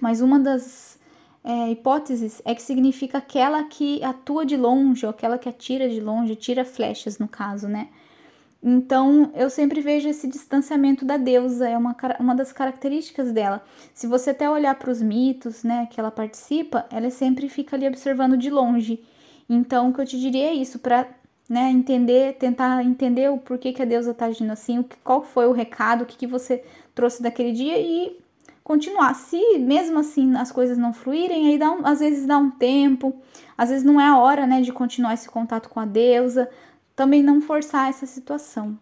Mas uma das é, hipóteses é que significa aquela que atua de longe, ou aquela que atira de longe, tira flechas no caso, né? Então eu sempre vejo esse distanciamento da deusa, é uma, uma das características dela. Se você até olhar para os mitos, né, que ela participa, ela sempre fica ali observando de longe. Então o que eu te diria é isso, para né, entender, tentar entender o porquê que a deusa está agindo assim, qual foi o recado, o que, que você trouxe daquele dia e continuar. Se mesmo assim as coisas não fluírem, aí dá um, às vezes dá um tempo, às vezes não é a hora, né, de continuar esse contato com a deusa, também não forçar essa situação.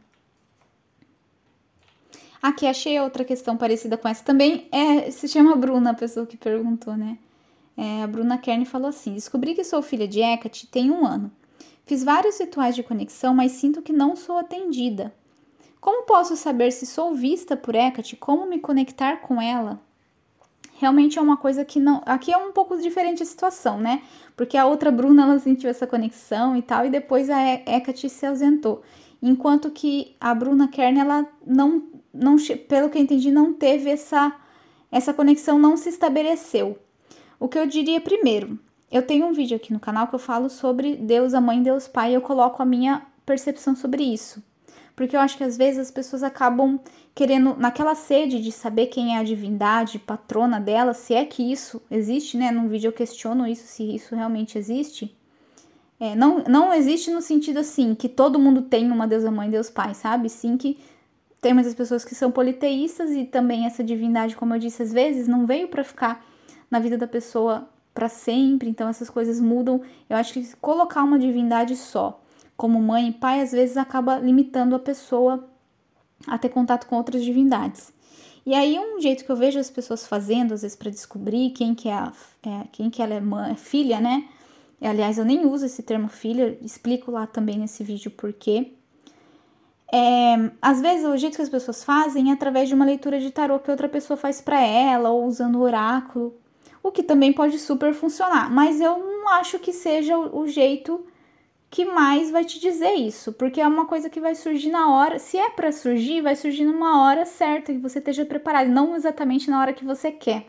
Aqui achei outra questão parecida com essa também, é, se chama Bruna, a pessoa que perguntou, né? É, a Bruna Kern falou assim: Descobri que sou filha de Hecate tem um ano. Fiz vários rituais de conexão, mas sinto que não sou atendida. Como posso saber se sou vista por Hecate? Como me conectar com ela? Realmente é uma coisa que não. Aqui é um pouco diferente a situação, né? Porque a outra Bruna ela sentiu essa conexão e tal, e depois a Hecate se ausentou. Enquanto que a Bruna Kern, ela não, não, pelo que eu entendi, não teve essa, essa conexão, não se estabeleceu. O que eu diria primeiro, eu tenho um vídeo aqui no canal que eu falo sobre Deus, a mãe, Deus, pai, e eu coloco a minha percepção sobre isso porque eu acho que às vezes as pessoas acabam querendo, naquela sede de saber quem é a divindade, patrona dela, se é que isso existe, né? Num vídeo eu questiono isso, se isso realmente existe. É, não, não existe no sentido assim, que todo mundo tem uma deusa mãe, Deus pai, sabe? Sim que tem muitas pessoas que são politeístas e também essa divindade, como eu disse às vezes, não veio para ficar na vida da pessoa para sempre, então essas coisas mudam. Eu acho que colocar uma divindade só como mãe e pai, às vezes acaba limitando a pessoa a ter contato com outras divindades. E aí um jeito que eu vejo as pessoas fazendo, às vezes para descobrir quem que é, a, é, quem que ela é, mãe, filha, né? Aliás, eu nem uso esse termo filha, explico lá também nesse vídeo por quê. É, às vezes o jeito que as pessoas fazem é através de uma leitura de tarô que outra pessoa faz para ela ou usando o oráculo, o que também pode super funcionar, mas eu não acho que seja o, jeito que mais vai te dizer isso, porque é uma coisa que vai surgir na hora. Se é para surgir, vai surgir numa hora certa que você esteja preparado, não exatamente na hora que você quer.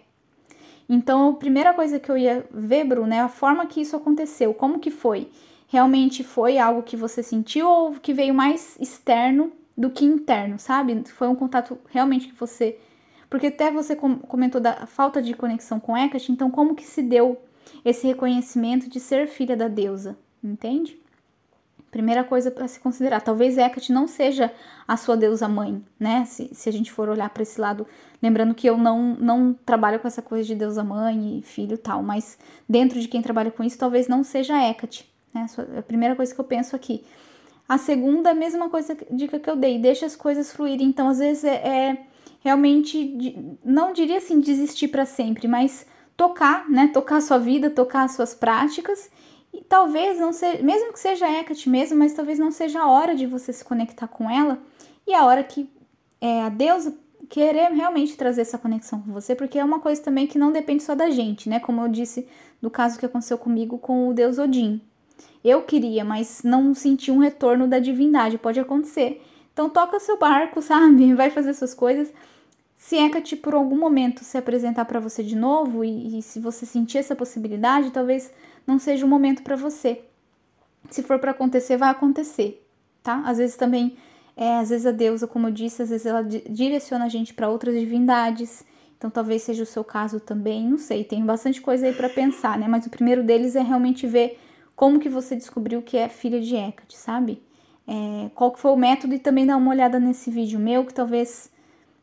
Então, a primeira coisa que eu ia ver, Bruno, é a forma que isso aconteceu, como que foi? Realmente foi algo que você sentiu ou que veio mais externo do que interno, sabe? Foi um contato realmente que você. Porque até você comentou da falta de conexão com Hecate, então como que se deu esse reconhecimento de ser filha da deusa, entende? Primeira coisa para se considerar, talvez Hecate não seja a sua deusa mãe, né? Se, se a gente for olhar para esse lado, lembrando que eu não, não trabalho com essa coisa de deusa mãe e filho tal, mas dentro de quem trabalha com isso, talvez não seja Hecate, né? É a primeira coisa que eu penso aqui. A segunda, a mesma coisa, dica que eu dei, deixa as coisas fluírem. Então, às vezes é, é realmente, não diria assim desistir para sempre, mas tocar, né? Tocar a sua vida, tocar as suas práticas e talvez não seja, mesmo que seja Hecate mesmo, mas talvez não seja a hora de você se conectar com ela e a hora que é, a deusa querer realmente trazer essa conexão com você, porque é uma coisa também que não depende só da gente, né? Como eu disse do caso que aconteceu comigo com o deus Odin. Eu queria, mas não senti um retorno da divindade, pode acontecer. Então toca seu barco, sabe? Vai fazer suas coisas. Se Hecate por algum momento se apresentar para você de novo e, e, se você sentir essa possibilidade, talvez não seja o momento para você. Se for para acontecer, vai acontecer, tá? Às vezes também é, às vezes a deusa, como eu disse, às vezes ela direciona a gente para outras divindades. Então talvez seja o seu caso também, não sei, tem bastante coisa aí para pensar, né? Mas o primeiro deles é realmente ver como que você descobriu que é filha de Hecate, sabe? É, qual que foi o método e também dar uma olhada nesse vídeo meu, que talvez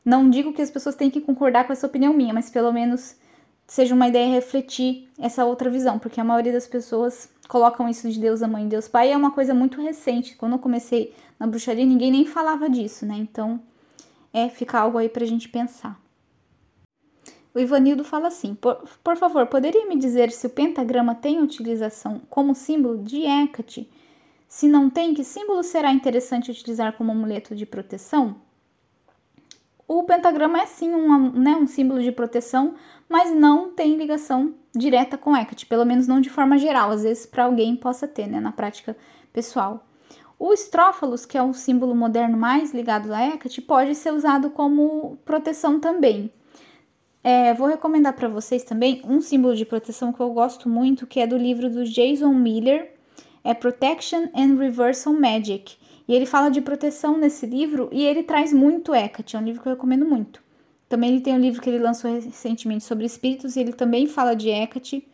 não digo que as pessoas têm que concordar com essa opinião minha, mas pelo menos seja uma ideia refletir essa outra visão, porque a maioria das pessoas colocam isso de Deus a mãe, Deus pai, é uma coisa muito recente. Quando eu comecei na bruxaria, ninguém nem falava disso, né? Então, é ficar algo aí pra gente pensar. O Ivanildo fala assim: por, por favor, poderia me dizer se o pentagrama tem utilização como símbolo de Hecate? Se não tem, que símbolo será interessante utilizar como amuleto de proteção? O pentagrama é sim um, né, um símbolo de proteção, mas não tem ligação direta com Hecate, pelo menos não de forma geral, às vezes para alguém possa ter, né, na prática pessoal. O estrófalos, que é um símbolo moderno mais ligado a Hecate, pode ser usado como proteção também. É, vou recomendar para vocês também um símbolo de proteção que eu gosto muito, que é do livro do Jason Miller, é Protection and Reversal Magic. E ele fala de proteção nesse livro e ele traz muito Hecate, é um livro que eu recomendo muito. Também ele tem um livro que ele lançou recentemente sobre espíritos e ele também fala de Hecate.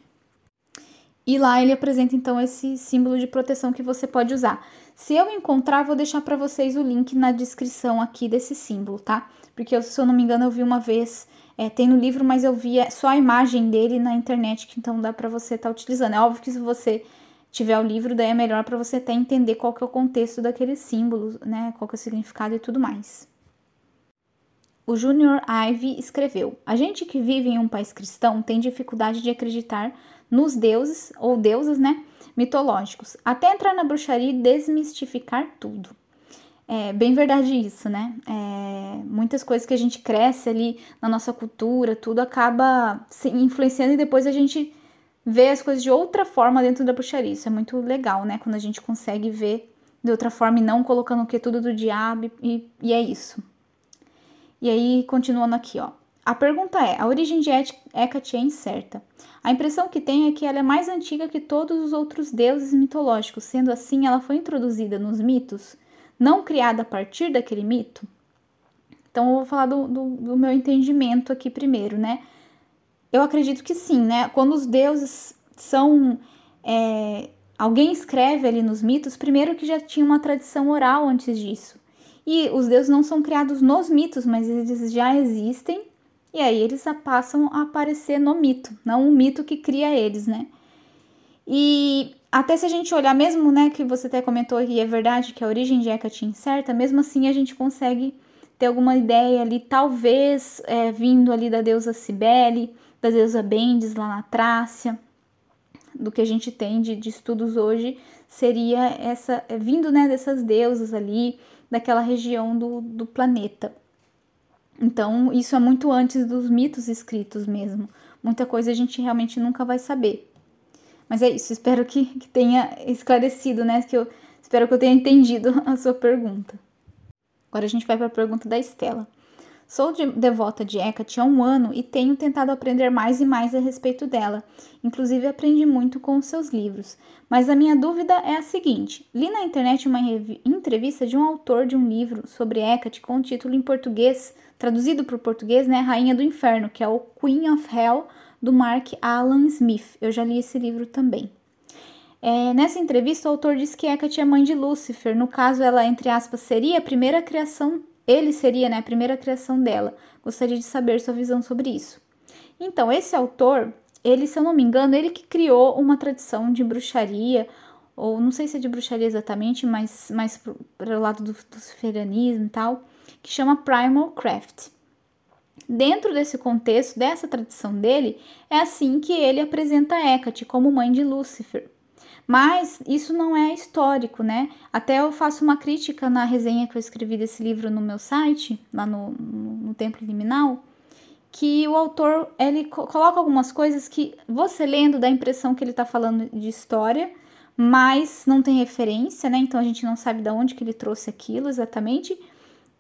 E lá ele apresenta então esse símbolo de proteção que você pode usar. Se eu encontrar, vou deixar para vocês o link na descrição aqui desse símbolo, tá? Porque se eu não me engano, eu vi uma vez, é, tem no livro, mas eu vi só a imagem dele na internet, que então dá para você estar tá utilizando. É óbvio que se você tiver o livro, daí é melhor para você até entender qual que é o contexto daqueles símbolos, né? Qual que é o significado e tudo mais. O Junior Ivy escreveu: A gente que vive em um país cristão tem dificuldade de acreditar nos deuses ou deusas, né, mitológicos, até entrar na bruxaria e desmistificar tudo. É bem verdade isso, né? É, muitas coisas que a gente cresce ali na nossa cultura, tudo acaba se influenciando e depois a gente ver as coisas de outra forma dentro da bruxaria. Isso é muito legal, né? Quando a gente consegue ver de outra forma e não colocando o que tudo do diabo e, e é isso. E aí, continuando aqui, ó. A pergunta é: a origem de Hecate é incerta. A impressão que tenho é que ela é mais antiga que todos os outros deuses mitológicos, sendo assim, ela foi introduzida nos mitos, não criada a partir daquele mito. Então, eu vou falar do, do, do meu entendimento aqui primeiro, né? Eu acredito que sim, né? Quando os deuses são. É, alguém escreve ali nos mitos, primeiro que já tinha uma tradição oral antes disso. E os deuses não são criados nos mitos, mas eles já existem, e aí eles passam a aparecer no mito, não o mito que cria eles, né? E até se a gente olhar mesmo, né, que você até comentou e é verdade que a origem de Hecate é incerta, mesmo assim a gente consegue ter alguma ideia ali, talvez é, vindo ali da deusa Cibele, da deusa Bendes lá na Trácia, do que a gente tem de, de estudos hoje, seria essa, é, vindo né, dessas deusas ali, daquela região do, do planeta. Então, isso é muito antes dos mitos escritos mesmo. Muita coisa a gente realmente nunca vai saber. Mas é isso, espero que, que tenha esclarecido, né? Que eu espero que eu tenha entendido a sua pergunta. Agora a gente vai para a pergunta da Estela. Sou de, devota de Hecate há um ano e tenho tentado aprender mais e mais a respeito dela. Inclusive, aprendi muito com os seus livros. Mas a minha dúvida é a seguinte: li na internet uma entrevista de um autor de um livro sobre Hecate com o título em português, traduzido para o português, né? Rainha do Inferno, que é o Queen of Hell, do Mark Alan Smith. Eu já li esse livro também. É, nessa entrevista, o autor disse que Hecate é mãe de Lúcifer. No caso, ela, entre aspas, seria a primeira criação ele seria né, a primeira criação dela. Gostaria de saber sua visão sobre isso. Então, esse autor, ele, se eu não me engano, ele que criou uma tradição de bruxaria, ou não sei se é de bruxaria exatamente, mas mais para o lado do, do e tal, que chama Primal Craft. Dentro desse contexto, dessa tradição dele, é assim que ele apresenta Hecate como mãe de Lúcifer. Mas isso não é histórico, né? Até eu faço uma crítica na resenha que eu escrevi desse livro no meu site, lá no, no, Templo Liminal, que o autor ele coloca algumas coisas que você lendo dá a impressão que ele está falando de história, mas não tem referência, né? Então a gente não sabe de onde que ele trouxe aquilo exatamente.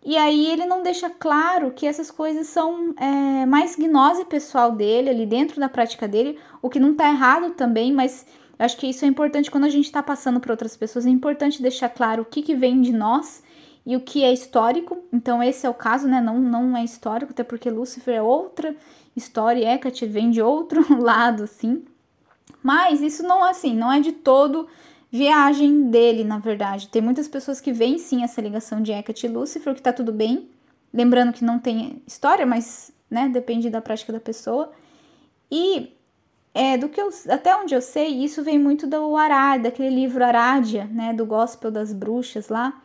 E aí ele não deixa claro que essas coisas são é, mais gnose pessoal dele, ali dentro da prática dele, o que não tá errado também, mas acho que isso é importante quando a gente está passando para outras pessoas, é importante deixar claro o que, que vem de nós e o que é histórico. Então esse é o caso, né? Não, não é histórico, até porque Lúcifer é outra história Hecate vem de outro lado, assim. Mas isso não assim, não é de todo viagem dele, na verdade. Tem muitas pessoas que veem sim essa ligação de Hecate e Lúcifer, que tá tudo bem. Lembrando que não tem história, mas, né, depende da prática da pessoa. E é, do que eu, até onde eu sei, isso vem muito do Arad, daquele livro Arádia, né, do Gospel das Bruxas lá,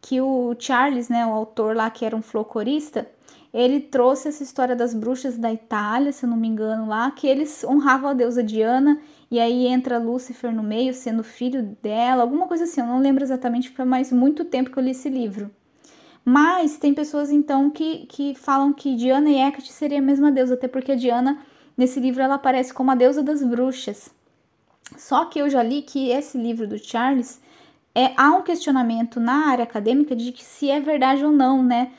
que o Charles, né, o autor lá que era um folclorista, ele trouxe essa história das bruxas da Itália, se eu não me engano lá, que eles honravam a deusa Diana e aí entra Lúcifer no meio, sendo filho dela, alguma coisa assim, eu não lembro exatamente, porque faz muito tempo que eu li esse livro. Mas tem pessoas então que, que falam que Diana e Hecate seria a mesma deusa, até porque a Diana, nesse livro, ela aparece como a deusa das bruxas. Só que eu já li que esse livro do Charles é, há um questionamento na área acadêmica de que se é verdade ou não, né?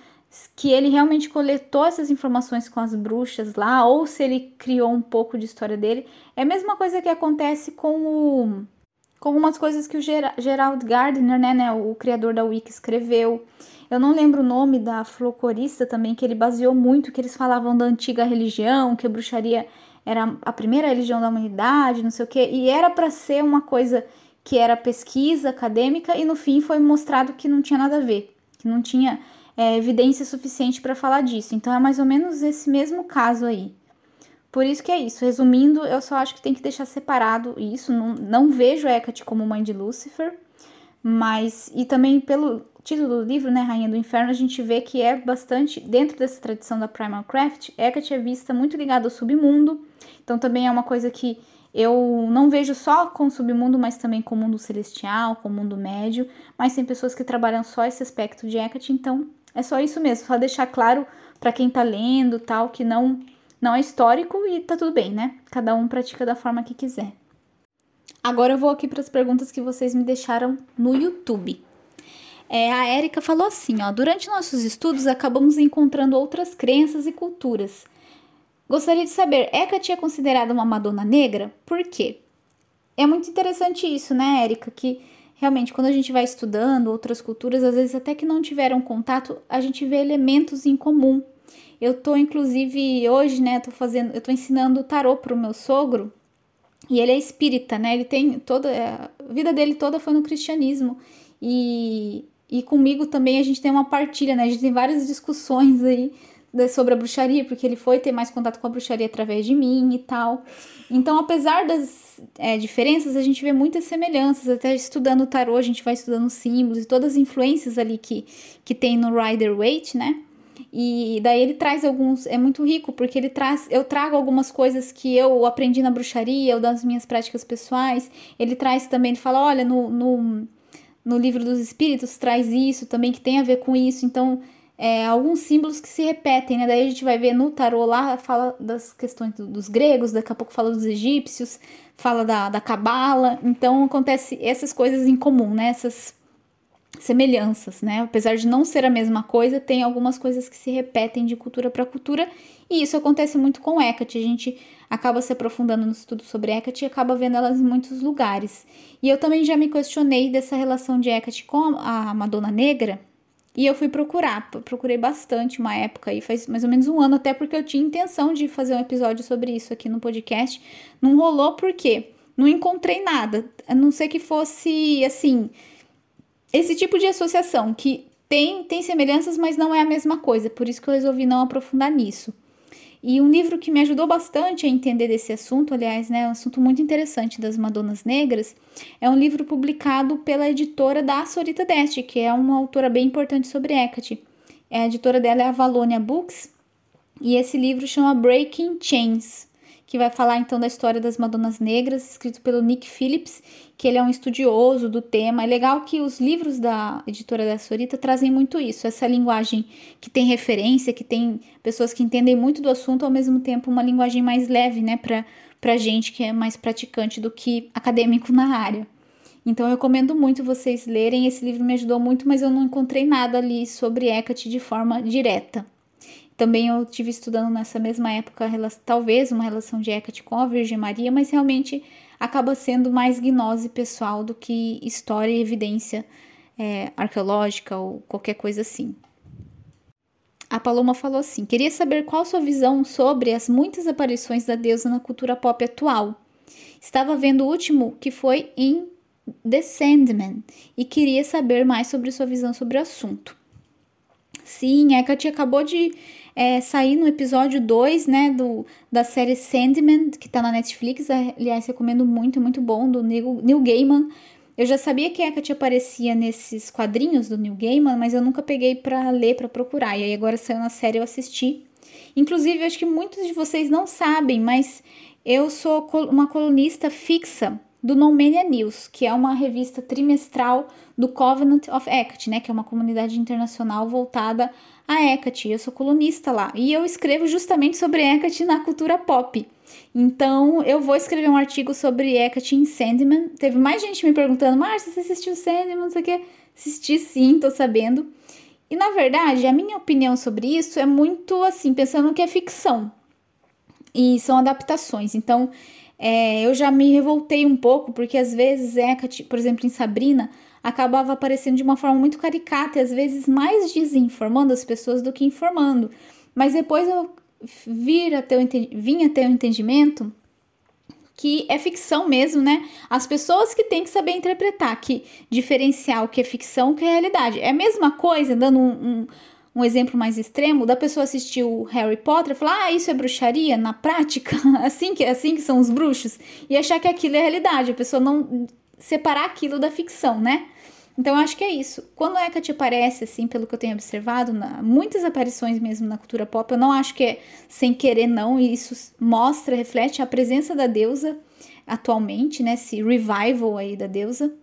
que ele realmente coletou essas informações com as bruxas lá, ou se ele criou um pouco de história dele. É a mesma coisa que acontece com o com algumas coisas que o Gerald Gardner, né, né, o criador da Wiki, escreveu. Eu não lembro o nome da folclorista também, que ele baseou muito, que eles falavam da antiga religião, que a bruxaria era a primeira religião da humanidade, não sei o quê, e era para ser uma coisa que era pesquisa acadêmica, e no fim foi mostrado que não tinha nada a ver, que não tinha é, evidência suficiente para falar disso. Então é mais ou menos esse mesmo caso aí. Por isso que é isso. Resumindo, eu só acho que tem que deixar separado isso. Não, não vejo Hecate como mãe de Lúcifer, mas. E também pelo título do livro, né, Rainha do Inferno, a gente vê que é bastante. Dentro dessa tradição da Primal Craft, Hecate é vista muito ligada ao submundo. Então também é uma coisa que eu não vejo só com o submundo, mas também com o mundo celestial, com o mundo médio. Mas tem pessoas que trabalham só esse aspecto de Hecate, então é só isso mesmo, só deixar claro para quem tá lendo, tal, que não não é histórico e tá tudo bem, né? Cada um pratica da forma que quiser. Agora eu vou aqui para as perguntas que vocês me deixaram no YouTube. É, a Érica falou assim, ó, durante nossos estudos acabamos encontrando outras crenças e culturas. Gostaria de saber, Hecate é considerada uma Madonna negra? Por quê? É muito interessante isso, né, Érica, que realmente, quando a gente vai estudando outras culturas, às vezes até que não tiveram contato, a gente vê elementos em comum. Eu tô, inclusive, hoje, né, tô fazendo, eu tô ensinando tarô pro meu sogro, e ele é espírita, né, ele tem toda, a vida dele toda foi no cristianismo, e, e comigo também a gente tem uma partilha, né, a gente tem várias discussões aí sobre a bruxaria, porque ele foi ter mais contato com a bruxaria através de mim e tal. Então, apesar das é, diferenças, a gente vê muitas semelhanças. Até estudando o tarô, a gente vai estudando símbolos e todas as influências ali que, que tem no Rider Waite, né? E daí ele traz alguns, é muito rico, porque ele traz, eu trago algumas coisas que eu aprendi na bruxaria, ou das minhas práticas pessoais. Ele traz também, ele fala, olha, no, no, no livro dos espíritos traz isso também, que tem a ver com isso. Então, é, alguns símbolos que se repetem, né? Daí a gente vai ver no tarô lá, fala das questões do, dos gregos, daqui a pouco fala dos egípcios, fala da, da cabala. Então acontece essas coisas em comum, né? Essas semelhanças, né? Apesar de não ser a mesma coisa, tem algumas coisas que se repetem de cultura para cultura, e isso acontece muito com Hecate. A gente acaba se aprofundando no estudo sobre Hecate e acaba vendo elas em muitos lugares. E eu também já me questionei dessa relação de Hecate com a Madonna Negra, e eu fui procurar, procurei bastante uma época aí, faz mais ou menos um ano, até porque eu tinha intenção de fazer um episódio sobre isso aqui no podcast. Não rolou porque não encontrei nada, a não ser que fosse assim, esse tipo de associação que tem, tem semelhanças, mas não é a mesma coisa, por isso que eu resolvi não aprofundar nisso. E um livro que me ajudou bastante a entender desse assunto, aliás, né, um assunto muito interessante das Madonas Negras, é um livro publicado pela editora da Sorita Deste, que é uma autora bem importante sobre Hecate. A editora dela é a Valonia Books, e esse livro chama Breaking Chains, que vai falar então da história das Madonas Negras, escrito pelo Nick Phillips, que ele é um estudioso do tema. É legal que os livros da editora da Sorita trazem muito isso, essa linguagem que tem referência, que tem pessoas que entendem muito do assunto, ao mesmo tempo uma linguagem mais leve, né, para pra gente que é mais praticante do que acadêmico na área. Então eu recomendo muito vocês lerem. Esse livro me ajudou muito, mas eu não encontrei nada ali sobre Hecate de forma direta. Também eu tive estudando nessa mesma época, talvez uma relação de Hecate com a Virgem Maria, mas realmente acaba sendo mais gnose pessoal do que história e evidência é, arqueológica ou qualquer coisa assim. A Paloma falou assim: queria saber qual sua visão sobre as muitas aparições da deusa na cultura pop atual. Estava vendo o último que foi em The Sandman e queria saber mais sobre sua visão sobre o assunto. Sim, Hecate acabou de é, sair no episódio 2, né, do, da série Sandman, que tá na Netflix. Aliás, recomendo muito, muito bom, do Neil, Neil Gaiman. Eu já sabia que a Hecate aparecia nesses quadrinhos do Neil Gaiman, mas eu nunca peguei para ler, para procurar. E aí agora saiu na série, eu assisti. Inclusive, acho que muitos de vocês não sabem, mas eu sou uma colunista fixa do No Mania News, que é uma revista trimestral do Covenant of Hecate, né, que é uma comunidade internacional voltada a Hecate. Eu sou colunista lá e eu escrevo justamente sobre Hecate na cultura pop. Então, eu vou escrever um artigo sobre Hecate em Sandman. Teve mais gente me perguntando, Márcia, você assistiu Sandman? Não sei o que. Assisti sim, tô sabendo. E na verdade, a minha opinião sobre isso é muito assim, pensando que é ficção. E são adaptações. Então, é, eu já me revoltei um pouco, porque às vezes Hecate, por exemplo, em Sabrina, acabava aparecendo de uma forma muito caricata e às vezes mais desinformando as pessoas do que informando. Mas depois eu vir a ter o, vim a ter o entendimento que é ficção mesmo, né? As pessoas que têm que saber interpretar, que diferenciar o que é ficção, o que é realidade. É a mesma coisa, dando um, um um exemplo mais extremo, da pessoa assistir o Harry Potter e falar, ah, isso é bruxaria na prática, assim que, assim que são os bruxos, e achar que aquilo é realidade, a pessoa não separar aquilo da ficção, né? Então eu acho que é isso. Quando a Hecate aparece, assim, pelo que eu tenho observado, na, muitas aparições mesmo na cultura pop, eu não acho que é sem querer, não, e isso mostra, reflete a presença da deusa atualmente, né? Esse revival aí da deusa.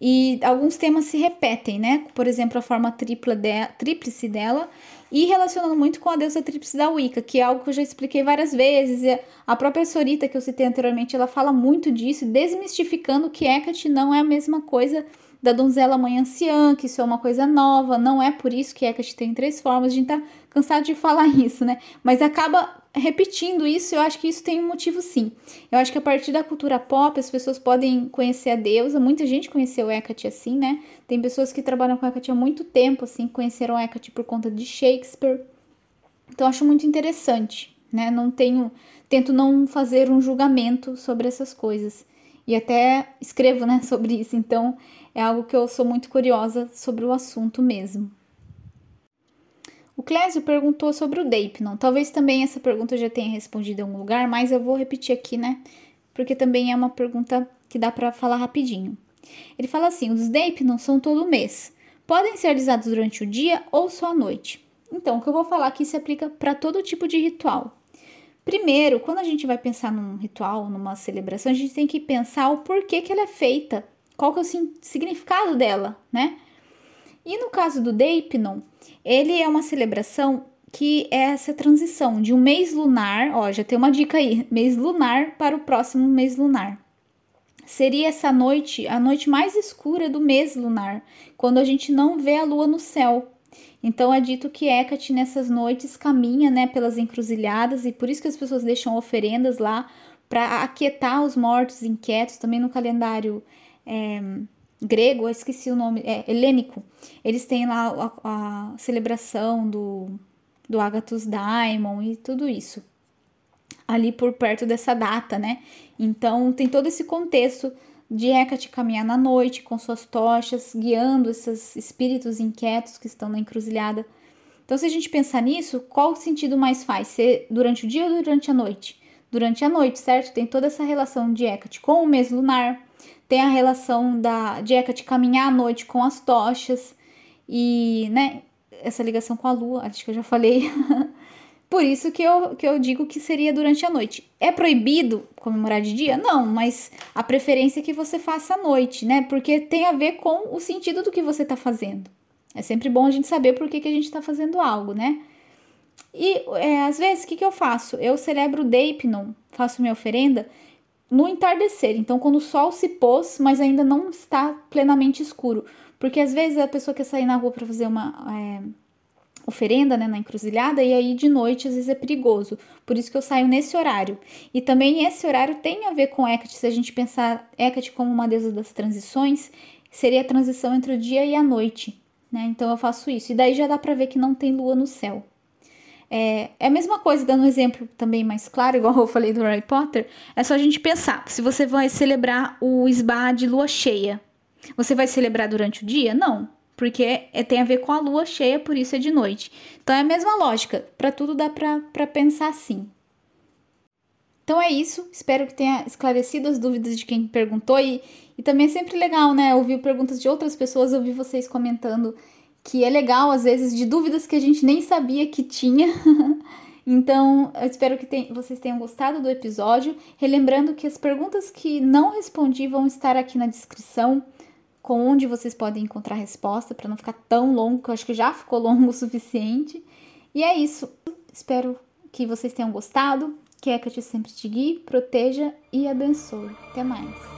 E alguns temas se repetem, né? Por exemplo, a forma tripla de, tríplice dela e relacionando muito com a deusa tríplice da Wicca, que é algo que eu já expliquei várias vezes. A própria Sorita, que eu citei anteriormente, ela fala muito disso, desmistificando que Hecate não é a mesma coisa da donzela mãe anciã, que isso é uma coisa nova, não é por isso que Hecate tem três formas, a gente tá cansado de falar isso, né? Mas acaba repetindo isso, eu acho que isso tem um motivo sim. Eu acho que a partir da cultura pop as pessoas podem conhecer a deusa, muita gente conheceu Hecate assim, né? Tem pessoas que trabalham com Hecate há muito tempo, assim, conheceram Hecate por conta de Shakespeare. Então acho muito interessante, né? Não tenho, tento não fazer um julgamento sobre essas coisas. E até escrevo, né, sobre isso. Então é algo que eu sou muito curiosa sobre o assunto mesmo. O Clésio perguntou sobre o Deipnon. Talvez também essa pergunta já tenha respondido em algum lugar, mas eu vou repetir aqui, né? Porque também é uma pergunta que dá para falar rapidinho. Ele fala assim: os Deipnon são todo mês. Podem ser realizados durante o dia ou só à noite. Então, o que eu vou falar aqui se aplica para todo tipo de ritual. Primeiro, quando a gente vai pensar num ritual, numa celebração, a gente tem que pensar o porquê que ela é feita, qual que é o significado dela, né? E no caso do Deipnon, ele é uma celebração que é essa transição de um mês lunar, ó, já tem uma dica aí, mês lunar para o próximo mês lunar. Seria essa noite, a noite mais escura do mês lunar, quando a gente não vê a lua no céu. Então é dito que Hecate nessas noites caminha, né, pelas encruzilhadas e por isso que as pessoas deixam oferendas lá para aquietar os mortos inquietos. Também no calendário é, grego, eu esqueci o nome, é helênico, eles têm lá a, a celebração do, do Agathos Daimon e tudo isso. Ali por perto dessa data, né? Então tem todo esse contexto de Hecate caminhar na noite com suas tochas, guiando esses espíritos inquietos que estão na encruzilhada. Então, se a gente pensar nisso, qual o sentido mais faz? Ser durante o dia ou durante a noite? Durante a noite, certo? Tem toda essa relação de Hecate com o mês lunar, tem a relação da de Hecate caminhar à noite com as tochas e, né, essa ligação com a lua, acho que eu já falei. Por isso que eu, que eu digo que seria durante a noite. É proibido comemorar de dia? Não, mas a preferência é que você faça à noite, né? Porque tem a ver com o sentido do que você está fazendo. É sempre bom a gente saber por que, que a gente está fazendo algo, né? E é, às vezes, o que, que eu faço? Eu celebro o Deipnon, faço minha oferenda no entardecer. Então, quando o sol se pôs, mas ainda não está plenamente escuro. Porque às vezes a pessoa quer sair na rua para fazer uma. É, oferenda, né, na encruzilhada, e aí de noite às vezes é perigoso. Por isso que eu saio nesse horário. E também esse horário tem a ver com Hecate, se a gente pensar Hecate como uma deusa das transições, seria a transição entre o dia e a noite, né? Então eu faço isso. E daí já dá para ver que não tem lua no céu. É, é a mesma coisa, dando um exemplo também mais claro, igual eu falei do Harry Potter, é só a gente pensar, se você vai celebrar o sba de lua cheia, você vai celebrar durante o dia? Não porque é, tem a ver com a lua cheia, por isso é de noite. Então é a mesma lógica, para tudo dá para pensar assim. Então é isso, espero que tenha esclarecido as dúvidas de quem perguntou e, e também é sempre legal, né, ouvir perguntas de outras pessoas, ouvir vocês comentando que é legal às vezes de dúvidas que a gente nem sabia que tinha. Então, eu espero que vocês tenham gostado do episódio. Relembrando que as perguntas que não respondi vão estar aqui na descrição com onde vocês podem encontrar resposta para não ficar tão longo, que eu acho que já ficou longo o suficiente. E é isso. Espero que vocês tenham gostado. Que a Hecate sempre te guie, proteja e abençoe. Até mais.